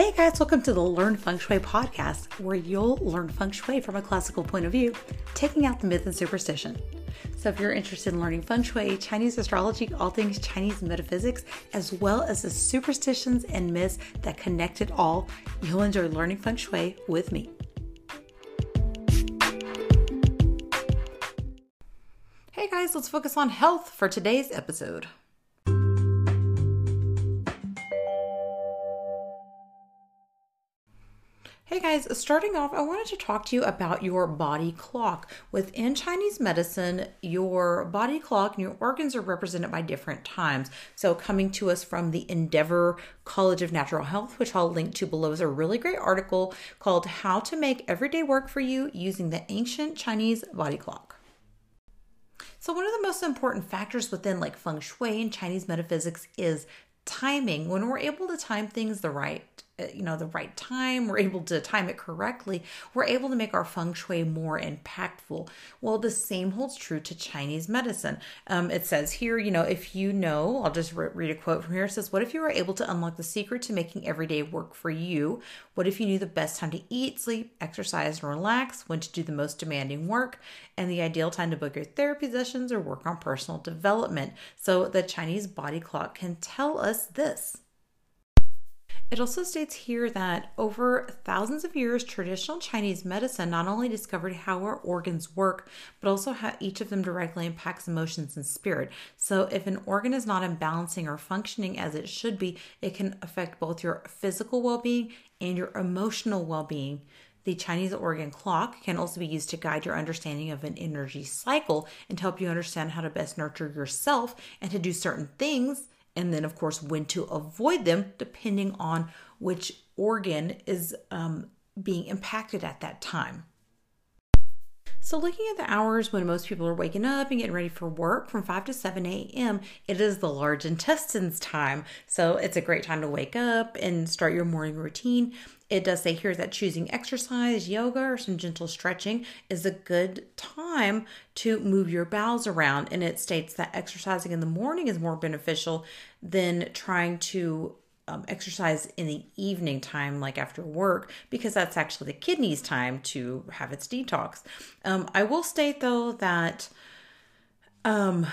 Hey guys, welcome to the Learn Feng Shui podcast, where you'll learn feng shui from a classical point of view, taking out the myth and superstition. So, if you're interested in learning feng shui, Chinese astrology, all things Chinese metaphysics, as well as the superstitions and myths that connect it all, you'll enjoy learning feng shui with me. Hey guys, let's focus on health for today's episode. Hey guys, starting off, I wanted to talk to you about your body clock. Within Chinese medicine, your body clock and your organs are represented by different times. So, coming to us from the Endeavor College of Natural Health, which I'll link to below, is a really great article called How to Make Everyday Work for You Using the Ancient Chinese Body Clock. So, one of the most important factors within like feng shui and Chinese metaphysics is timing. When we're able to time things the right you know the right time we're able to time it correctly we're able to make our feng shui more impactful. Well the same holds true to chinese medicine. Um, it says here you know if you know i'll just re- read a quote from here. It says what if you were able to unlock the secret to making everyday work for you? What if you knew the best time to eat sleep exercise and relax when to do the most demanding work and the ideal time to book your therapy sessions or work on personal development? So the chinese body clock can tell us this it also states here that over thousands of years, traditional Chinese medicine not only discovered how our organs work, but also how each of them directly impacts emotions and spirit. So, if an organ is not imbalancing or functioning as it should be, it can affect both your physical well being and your emotional well being. The Chinese organ clock can also be used to guide your understanding of an energy cycle and to help you understand how to best nurture yourself and to do certain things and then of course when to avoid them depending on which organ is um, being impacted at that time so, looking at the hours when most people are waking up and getting ready for work from 5 to 7 a.m., it is the large intestines time. So, it's a great time to wake up and start your morning routine. It does say here that choosing exercise, yoga, or some gentle stretching is a good time to move your bowels around. And it states that exercising in the morning is more beneficial than trying to um, exercise in the evening time, like after work, because that's actually the kidney's time to have its detox. Um, I will state though that, um,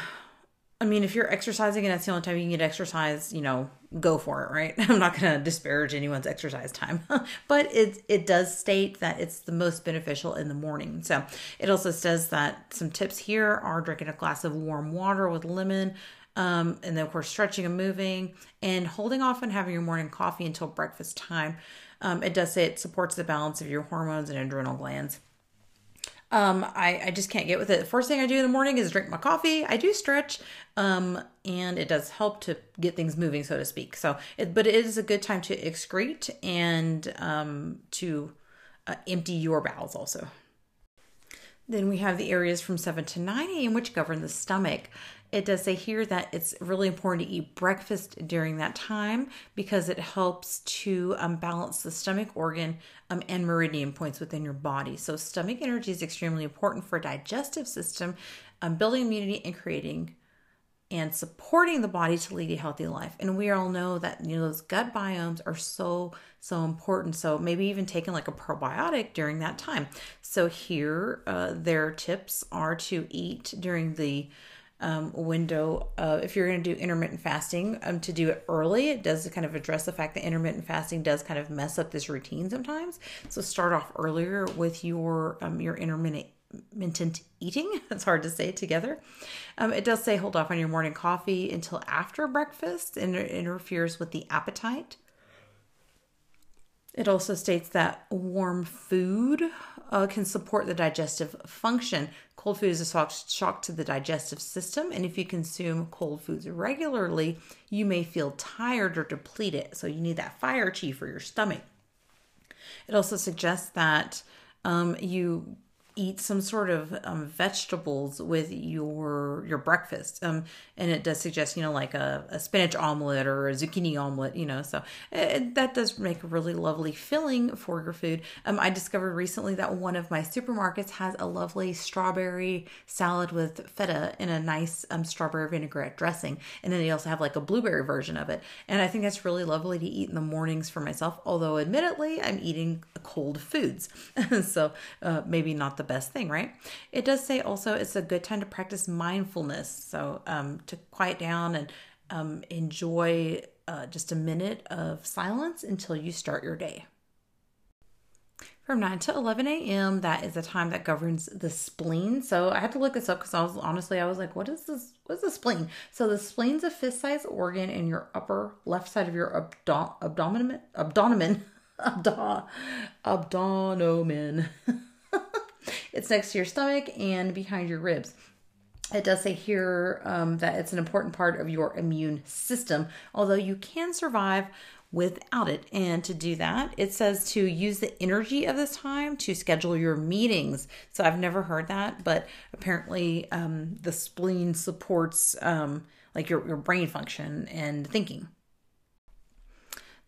I mean, if you're exercising and that's the only time you can get exercise, you know, go for it, right? I'm not going to disparage anyone's exercise time, but it it does state that it's the most beneficial in the morning. So it also says that some tips here are drinking a glass of warm water with lemon, um, and then, of course, stretching and moving and holding off on having your morning coffee until breakfast time. Um, it does say it supports the balance of your hormones and adrenal glands. Um, I, I just can't get with it. The first thing I do in the morning is drink my coffee. I do stretch, um, and it does help to get things moving, so to speak. So, it, but it is a good time to excrete and um, to uh, empty your bowels also. Then we have the areas from 7 to 9 a.m., which govern the stomach. It does say here that it's really important to eat breakfast during that time because it helps to um, balance the stomach organ um, and meridian points within your body. So, stomach energy is extremely important for digestive system, um, building immunity, and creating and supporting the body to lead a healthy life. And we all know that you know those gut biomes are so so important. So maybe even taking like a probiotic during that time. So here, uh, their tips are to eat during the um, window. Uh, if you're going to do intermittent fasting, um, to do it early, it does kind of address the fact that intermittent fasting does kind of mess up this routine sometimes. So start off earlier with your um, your intermittent intermittent eating. It's hard to say together. Um, it does say hold off on your morning coffee until after breakfast and it interferes with the appetite. It also states that warm food uh, can support the digestive function. Cold food is a shock, to the digestive system, and if you consume cold foods regularly, you may feel tired or depleted. So you need that fire chi for your stomach. It also suggests that um, you eat some sort of um, vegetables with your your breakfast. Um, and it does suggest, you know, like a, a spinach omelet or a zucchini omelet, you know. So it, that does make a really lovely filling for your food. Um, I discovered recently that one of my supermarkets has a lovely strawberry salad with feta in a nice um, strawberry vinaigrette dressing, and then they also have like a blueberry version of it. And I think that's really lovely to eat in the mornings for myself. Although, admittedly, I'm eating cold foods, so uh, maybe not the best thing, right? It does say also it's a good time to practice mindfulness. So um, to quiet down and um, enjoy uh, just a minute of silence until you start your day. From 9 to 11 a.m., that is the time that governs the spleen. So I had to look this up because I was honestly, I was like, what is this? What's the spleen? So the spleen's a fist sized organ in your upper left side of your abdo- abdomen, abdomen, abdo- abdomen. It's next to your stomach and behind your ribs. It does say here um, that it's an important part of your immune system, although you can survive without it. And to do that, it says to use the energy of this time to schedule your meetings. So I've never heard that, but apparently um, the spleen supports um, like your, your brain function and thinking.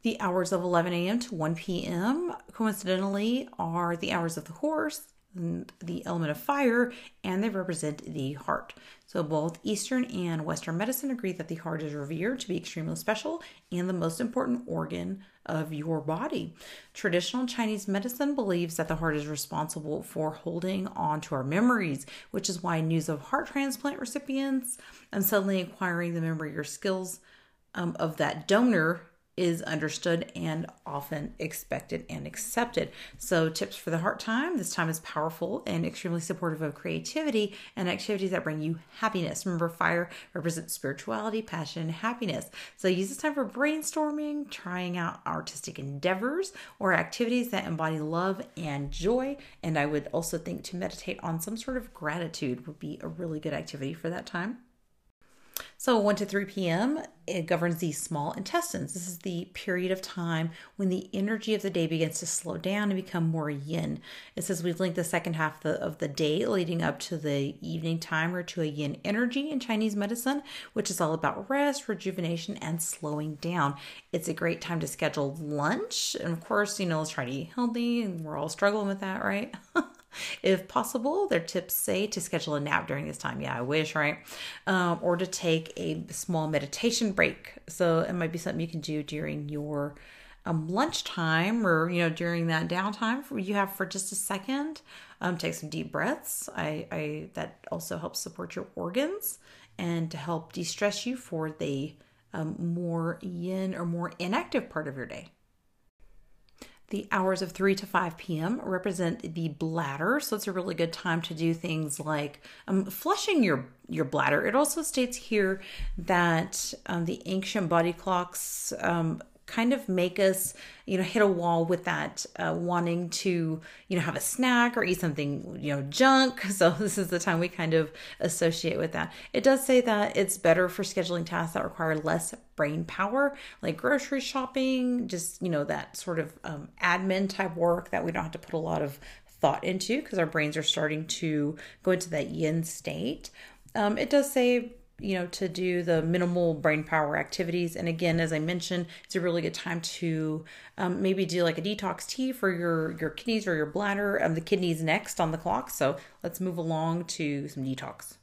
The hours of 11 a.m. to 1 p.m. coincidentally are the hours of the horse the element of fire and they represent the heart. So both Eastern and Western medicine agree that the heart is revered to be extremely special and the most important organ of your body. Traditional Chinese medicine believes that the heart is responsible for holding on to our memories, which is why news of heart transplant recipients and suddenly acquiring the memory or skills um, of that donor is understood and often expected and accepted. So, tips for the heart time this time is powerful and extremely supportive of creativity and activities that bring you happiness. Remember, fire represents spirituality, passion, and happiness. So, use this time for brainstorming, trying out artistic endeavors, or activities that embody love and joy. And I would also think to meditate on some sort of gratitude would be a really good activity for that time. So 1 to 3 p.m. it governs the small intestines. This is the period of time when the energy of the day begins to slow down and become more yin. It says we link the second half of the, of the day leading up to the evening time or to a yin energy in Chinese medicine, which is all about rest, rejuvenation, and slowing down. It's a great time to schedule lunch. And of course, you know, let's try to eat healthy and we're all struggling with that, right? If possible, their tips say to schedule a nap during this time. Yeah, I wish, right? Um, or to take a small meditation break. So it might be something you can do during your um, lunchtime or you know during that downtime you have for just a second. Um, take some deep breaths. I, I that also helps support your organs and to help de-stress you for the um, more yin or more inactive part of your day. The hours of 3 to 5 p.m. represent the bladder, so it's a really good time to do things like um, flushing your your bladder. It also states here that um, the ancient body clocks um, kind of make us, you know, hit a wall with that uh, wanting to, you know, have a snack or eat something, you know, junk. So this is the time we kind of associate with that. It does say that it's better for scheduling tasks that require less brain power, like grocery shopping, just, you know, that sort of um, admin type work that we don't have to put a lot of thought into because our brains are starting to go into that yin state. Um, it does say you know to do the minimal brain power activities. And again as i mentioned it's a really good time to um, maybe do like a detox tea for your your kidneys or your bladder. Um, the kidneys next on the clock. So let's move along to some detox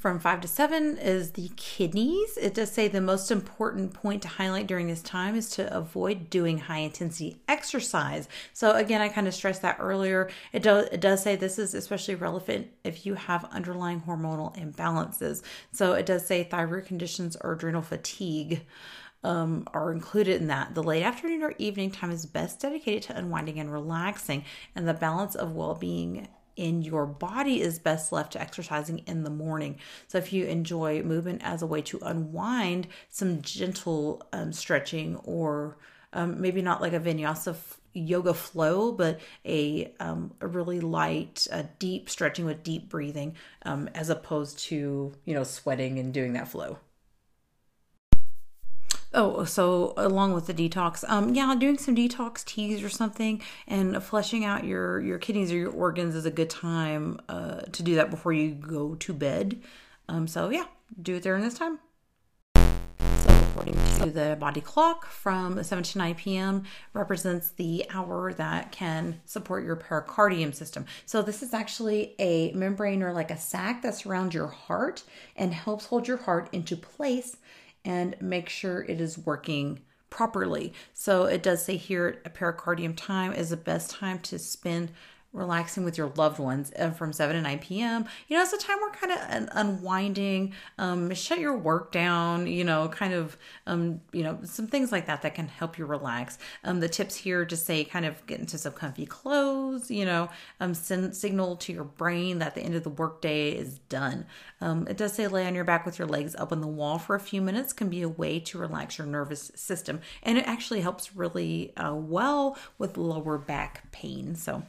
from 5 to 7 is the kidneys. It does say the most important point to highlight during this time is to avoid doing high intensity exercise. So again, I kind of stressed that earlier. It does it does say this is especially relevant if you have underlying hormonal imbalances. So it does say thyroid conditions or adrenal fatigue. Um, are included in that. The late afternoon or evening time is best dedicated to unwinding and relaxing, and the balance of well being in your body is best left to exercising in the morning. So, if you enjoy movement as a way to unwind, some gentle um, stretching, or um, maybe not like a vinyasa f- yoga flow, but a, um, a really light, uh, deep stretching with deep breathing, um, as opposed to you know sweating and doing that flow. Oh, so along with the detox, um, yeah, doing some detox teas or something, and flushing out your your kidneys or your organs is a good time uh, to do that before you go to bed. Um, so yeah, do it during this time. So according to the body clock, from 7 to 9 p.m. represents the hour that can support your pericardium system. So this is actually a membrane or like a sac that surrounds your heart and helps hold your heart into place and make sure it is working properly. So it does say here a pericardium time is the best time to spend relaxing with your loved ones uh, from 7 to 9 p.m. You know, it's a time we're kind of unwinding, um, shut your work down, you know, kind of, um, you know, some things like that that can help you relax. Um, the tips here just say kind of get into some comfy clothes, you know, um, send signal to your brain that the end of the workday is done. Um, it does say lay on your back with your legs up on the wall for a few minutes can be a way to relax your nervous system. And it actually helps really uh, well with lower back pain. So,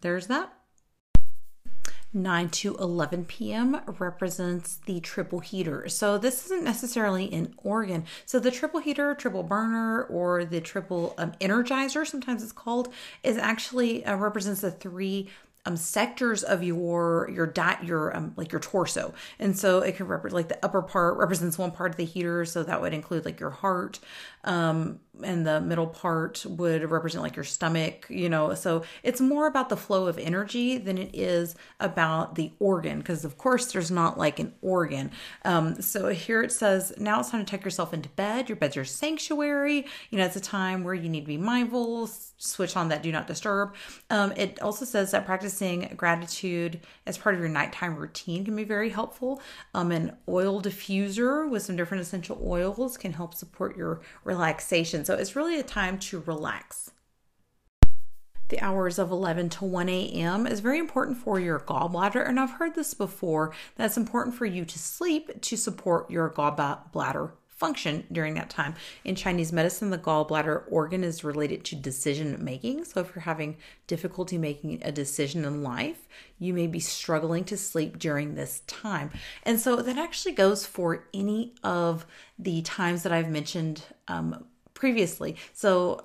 there's that. 9 to 11 p.m. represents the triple heater. So this isn't necessarily an organ. So the triple heater, triple burner, or the triple um, energizer, sometimes it's called, is actually uh, represents the three um, sectors of your your dot your um, like your torso and so it can represent like the upper part represents one part of the heater so that would include like your heart um, and the middle part would represent like your stomach, you know. So it's more about the flow of energy than it is about the organ, because of course there's not like an organ. Um, so here it says, now it's time to tuck yourself into bed. Your bed's your sanctuary. You know, it's a time where you need to be mindful, switch on that do not disturb. Um, it also says that practicing gratitude as part of your nighttime routine can be very helpful. Um, an oil diffuser with some different essential oils can help support your. So it's really a time to relax. The hours of 11 to 1 a.m. is very important for your gallbladder, and I've heard this before that's important for you to sleep to support your gallbladder function during that time. In Chinese medicine, the gallbladder organ is related to decision making. So, if you're having difficulty making a decision in life, you may be struggling to sleep during this time. And so, that actually goes for any of the times that I've mentioned um, previously. So,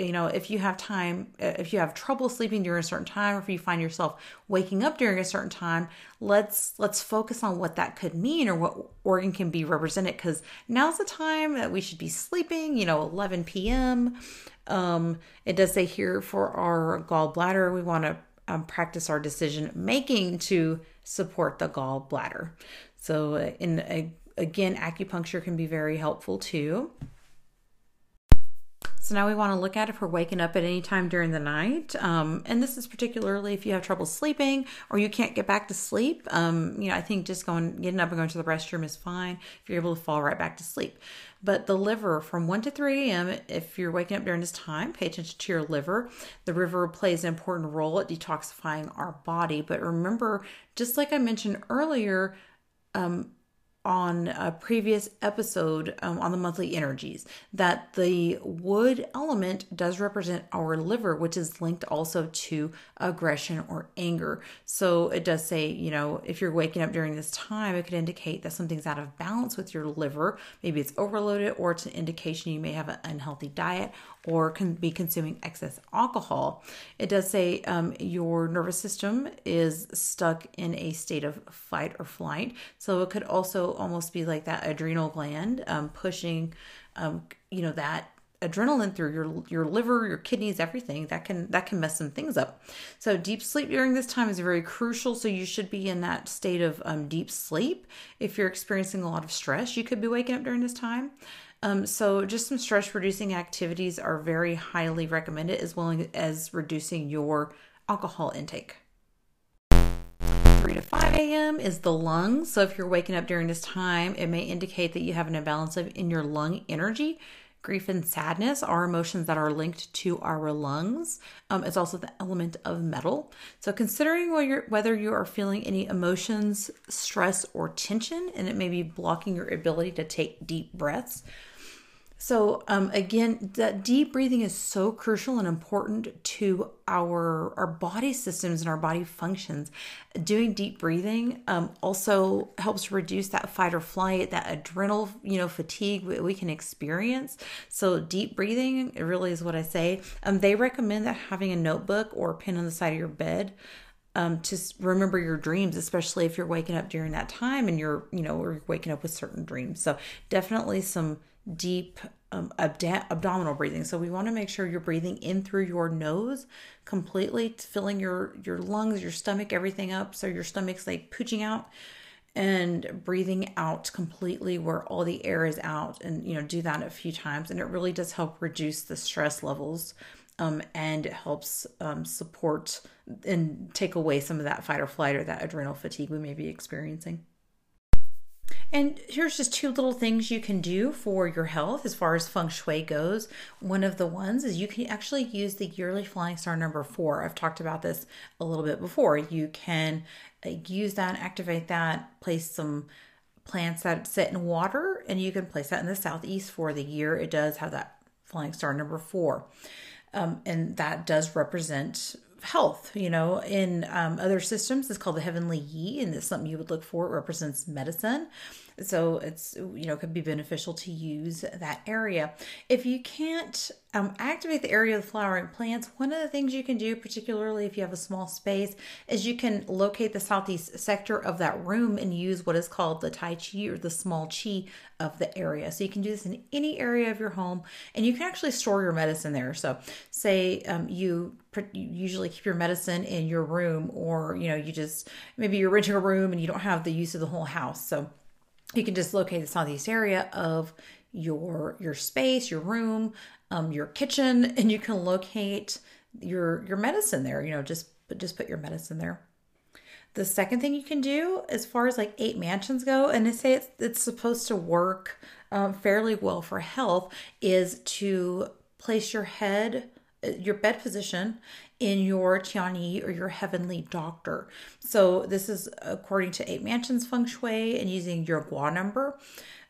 you know, if you have time, if you have trouble sleeping during a certain time, or if you find yourself waking up during a certain time, let's let's focus on what that could mean or what organ can be represented. Because now's the time that we should be sleeping. You know, 11 p.m. Um, it does say here for our gallbladder, we want to um, practice our decision making to support the gallbladder. So, uh, in uh, again, acupuncture can be very helpful too. So now we want to look at if we're waking up at any time during the night. Um, and this is particularly if you have trouble sleeping or you can't get back to sleep. Um, you know, I think just going, getting up and going to the restroom is fine if you're able to fall right back to sleep. But the liver from 1 to 3 a.m., if you're waking up during this time, pay attention to your liver. The liver plays an important role at detoxifying our body. But remember, just like I mentioned earlier, um, on a previous episode um, on the monthly energies that the wood element does represent our liver, which is linked also to aggression or anger. So it does say, you know, if you're waking up during this time, it could indicate that something's out of balance with your liver. Maybe it's overloaded, or it's an indication you may have an unhealthy diet or can be consuming excess alcohol. It does say um, your nervous system is stuck in a state of fight or flight. So it could also almost be like that adrenal gland um, pushing, um, you know, that adrenaline through your your liver, your kidneys, everything that can that can mess some things up. So deep sleep during this time is very crucial. So you should be in that state of um, deep sleep. If you're experiencing a lot of stress, you could be waking up during this time. Um, so just some stress reducing activities are very highly recommended as well as reducing your alcohol intake. 3 to 5 a.m. is the lungs. So if you're waking up during this time, it may indicate that you have an imbalance of, in your lung energy. Grief and sadness are emotions that are linked to our lungs. Um, it's also the element of metal. So, considering whether you are feeling any emotions, stress, or tension, and it may be blocking your ability to take deep breaths, So um, again, that deep breathing is so crucial and important to our our body systems and our body functions. Doing deep breathing um, also helps reduce that fight or flight, that adrenal you know fatigue we, we can experience. So deep breathing really is what I say. Um, they recommend that having a notebook or a pen on the side of your bed um, to remember your dreams, especially if you're waking up during that time and you're, you know, or you're waking up with certain dreams. So definitely some deep um, abd- abdominal breathing. So we want to make sure you're breathing in through your nose completely, filling your your lungs, your stomach, everything up. So your stomach's like pooching out and breathing out completely where all the air is out and you know do that a few times and it really does help reduce the stress levels um, and it helps um, support and take away some of that fight or flight or that adrenal fatigue we may be experiencing and here's just two little things you can do for your health as far as feng shui goes. One of the ones is you can actually use the yearly flying star number four. I've talked about this a little bit before. You can use that, activate that, place some plants that sit in water, and you can place that in the southeast for the year. It does have that flying star number four. Um, and that does represent health. You know, in um, other systems, it's called the heavenly yi, and it's something you would look for. It represents medicine. So it's, you know, could be beneficial to use that area. If you can't um, activate the area of the flowering plants, one of the things you can do, particularly if you have a small space, is you can locate the southeast sector of that room and use what is called the Tai Chi or the small chi of the area. So you can do this in any area of your home and you can actually store your medicine there. So, say um, you you usually keep your medicine in your room or you know you just maybe you're renting a room and you don't have the use of the whole house. So you can just locate the southeast area of your your space your room um, your kitchen and you can locate your your medicine there you know just just put your medicine there. The second thing you can do as far as like eight mansions go and they say it's, it's supposed to work um, fairly well for health is to place your head your bed position in your Tianyi or your heavenly doctor. So this is according to Eight Mansions Feng Shui and using your Gua number.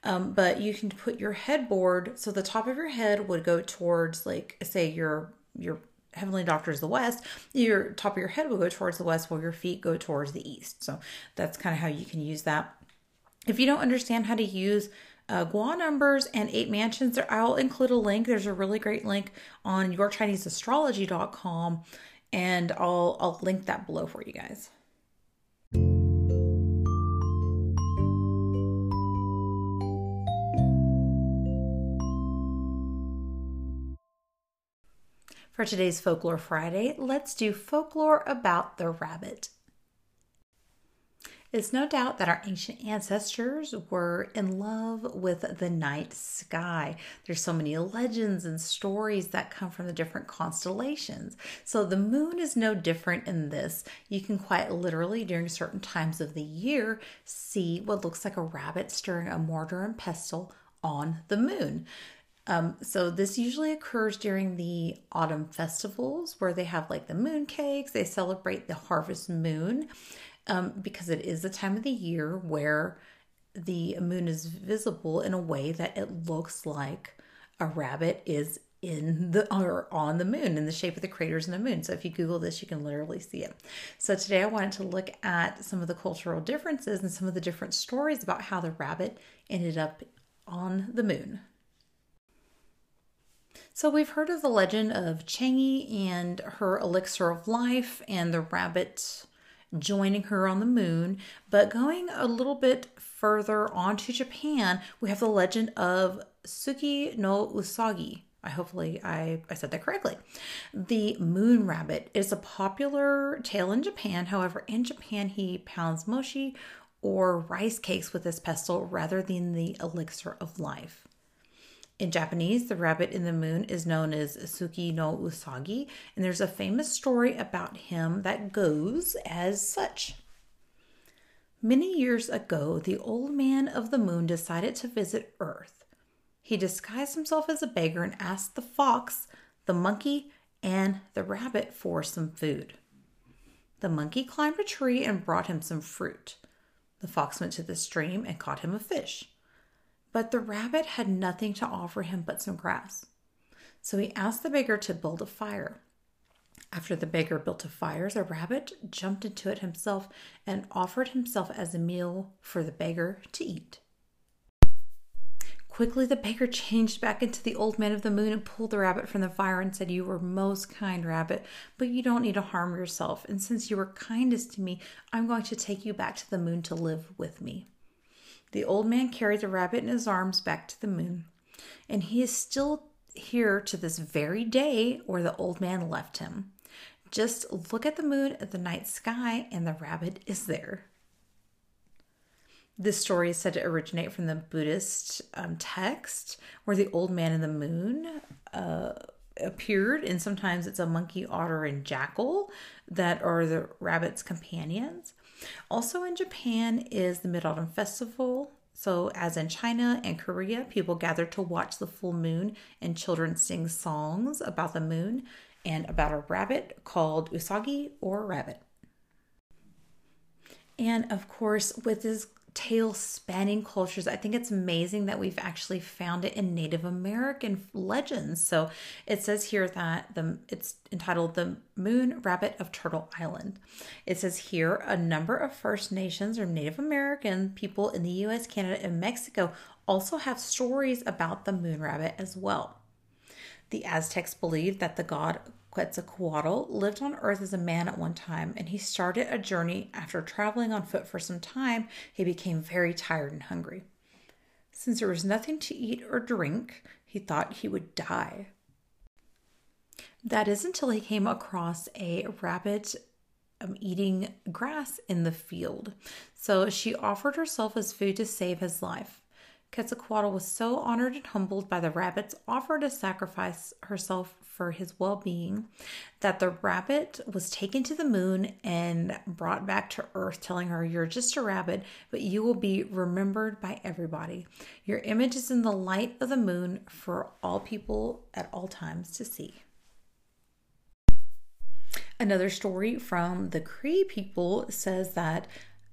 Um, but you can put your headboard so the top of your head would go towards like say your your heavenly doctor is the west your top of your head will go towards the west while your feet go towards the east so that's kind of how you can use that if you don't understand how to use uh, Gua numbers and eight mansions. There, I'll include a link. There's a really great link on yourchineseastrology.com, and I'll I'll link that below for you guys. For today's Folklore Friday, let's do folklore about the rabbit. It's no doubt that our ancient ancestors were in love with the night sky. There's so many legends and stories that come from the different constellations. So the moon is no different in this. You can quite literally, during certain times of the year, see what looks like a rabbit stirring a mortar and pestle on the moon. Um, so this usually occurs during the autumn festivals where they have like the moon cakes. They celebrate the harvest moon um, because it is the time of the year where the moon is visible in a way that it looks like a rabbit is in the or on the moon in the shape of the craters in the moon. So if you Google this, you can literally see it. So today I wanted to look at some of the cultural differences and some of the different stories about how the rabbit ended up on the moon. So we've heard of the legend of Chang'e and her elixir of life and the rabbit joining her on the moon. But going a little bit further on to Japan, we have the legend of Suki no Usagi. I hopefully I, I said that correctly. The moon rabbit is a popular tale in Japan. However, in Japan he pounds mochi or rice cakes with this pestle rather than the elixir of life. In Japanese, the rabbit in the moon is known as Suki no Usagi, and there's a famous story about him that goes as such. Many years ago, the old man of the moon decided to visit Earth. He disguised himself as a beggar and asked the fox, the monkey, and the rabbit for some food. The monkey climbed a tree and brought him some fruit. The fox went to the stream and caught him a fish. But the rabbit had nothing to offer him but some grass. So he asked the beggar to build a fire. After the beggar built a fire, the rabbit jumped into it himself and offered himself as a meal for the beggar to eat. Quickly, the beggar changed back into the old man of the moon and pulled the rabbit from the fire and said, You were most kind, rabbit, but you don't need to harm yourself. And since you were kindest to me, I'm going to take you back to the moon to live with me. The old man carried the rabbit in his arms back to the moon, and he is still here to this very day where the old man left him. Just look at the moon at the night sky, and the rabbit is there. This story is said to originate from the Buddhist um, text where the old man in the moon uh, appeared, and sometimes it's a monkey, otter, and jackal that are the rabbit's companions. Also in Japan is the Mid Autumn Festival. So, as in China and Korea, people gather to watch the full moon, and children sing songs about the moon and about a rabbit called usagi or rabbit. And of course, with this tale spanning cultures. I think it's amazing that we've actually found it in Native American legends. So it says here that the it's entitled The Moon Rabbit of Turtle Island. It says here a number of First Nations or Native American people in the US, Canada, and Mexico also have stories about the moon rabbit as well. The Aztecs believed that the god Quetzalcoatl lived on earth as a man at one time, and he started a journey after traveling on foot for some time. He became very tired and hungry. Since there was nothing to eat or drink, he thought he would die. That is until he came across a rabbit um, eating grass in the field. So she offered herself as food to save his life. Quetzalcoatl was so honored and humbled by the rabbit's offer to sacrifice herself for his well being that the rabbit was taken to the moon and brought back to Earth, telling her, You're just a rabbit, but you will be remembered by everybody. Your image is in the light of the moon for all people at all times to see. Another story from the Cree people says that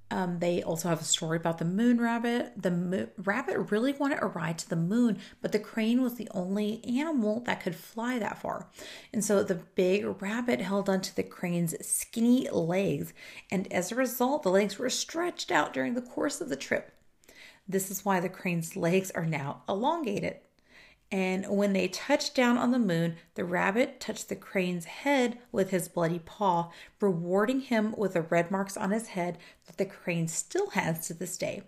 um, they also have a story about the moon rabbit. The mo- rabbit really wanted a ride to the moon, but the crane was the only animal that could fly that far. And so the big rabbit held onto the crane's skinny legs, and as a result, the legs were stretched out during the course of the trip. This is why the crane's legs are now elongated. And when they touched down on the moon, the rabbit touched the crane's head with his bloody paw, rewarding him with the red marks on his head that the crane still has to this day.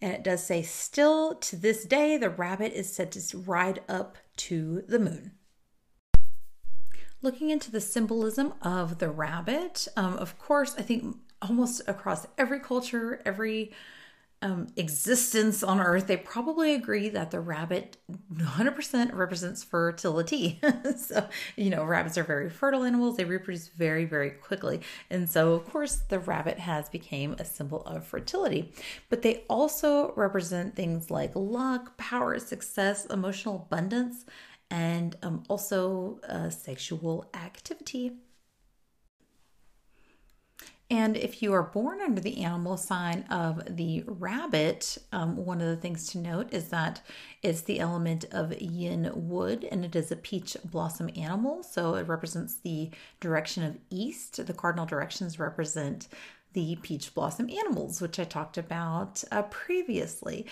And it does say, still to this day, the rabbit is said to ride up to the moon. Looking into the symbolism of the rabbit, um, of course, I think almost across every culture, every um, existence on Earth, they probably agree that the rabbit 100% represents fertility. so, you know, rabbits are very fertile animals. They reproduce very, very quickly. And so, of course, the rabbit has become a symbol of fertility. But they also represent things like luck, power, success, emotional abundance, and um, also uh, sexual activity. And if you are born under the animal sign of the rabbit, um, one of the things to note is that it's the element of yin wood and it is a peach blossom animal. So it represents the direction of east. The cardinal directions represent the peach blossom animals, which I talked about uh, previously.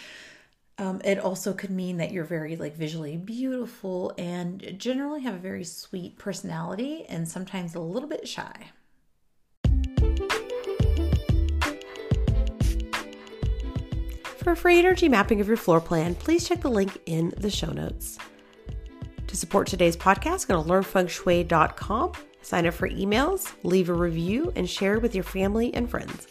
Um, it also could mean that you're very like visually beautiful and generally have a very sweet personality and sometimes a little bit shy. For a free energy mapping of your floor plan, please check the link in the show notes. To support today's podcast, go to learnfengshui.com, sign up for emails, leave a review, and share with your family and friends.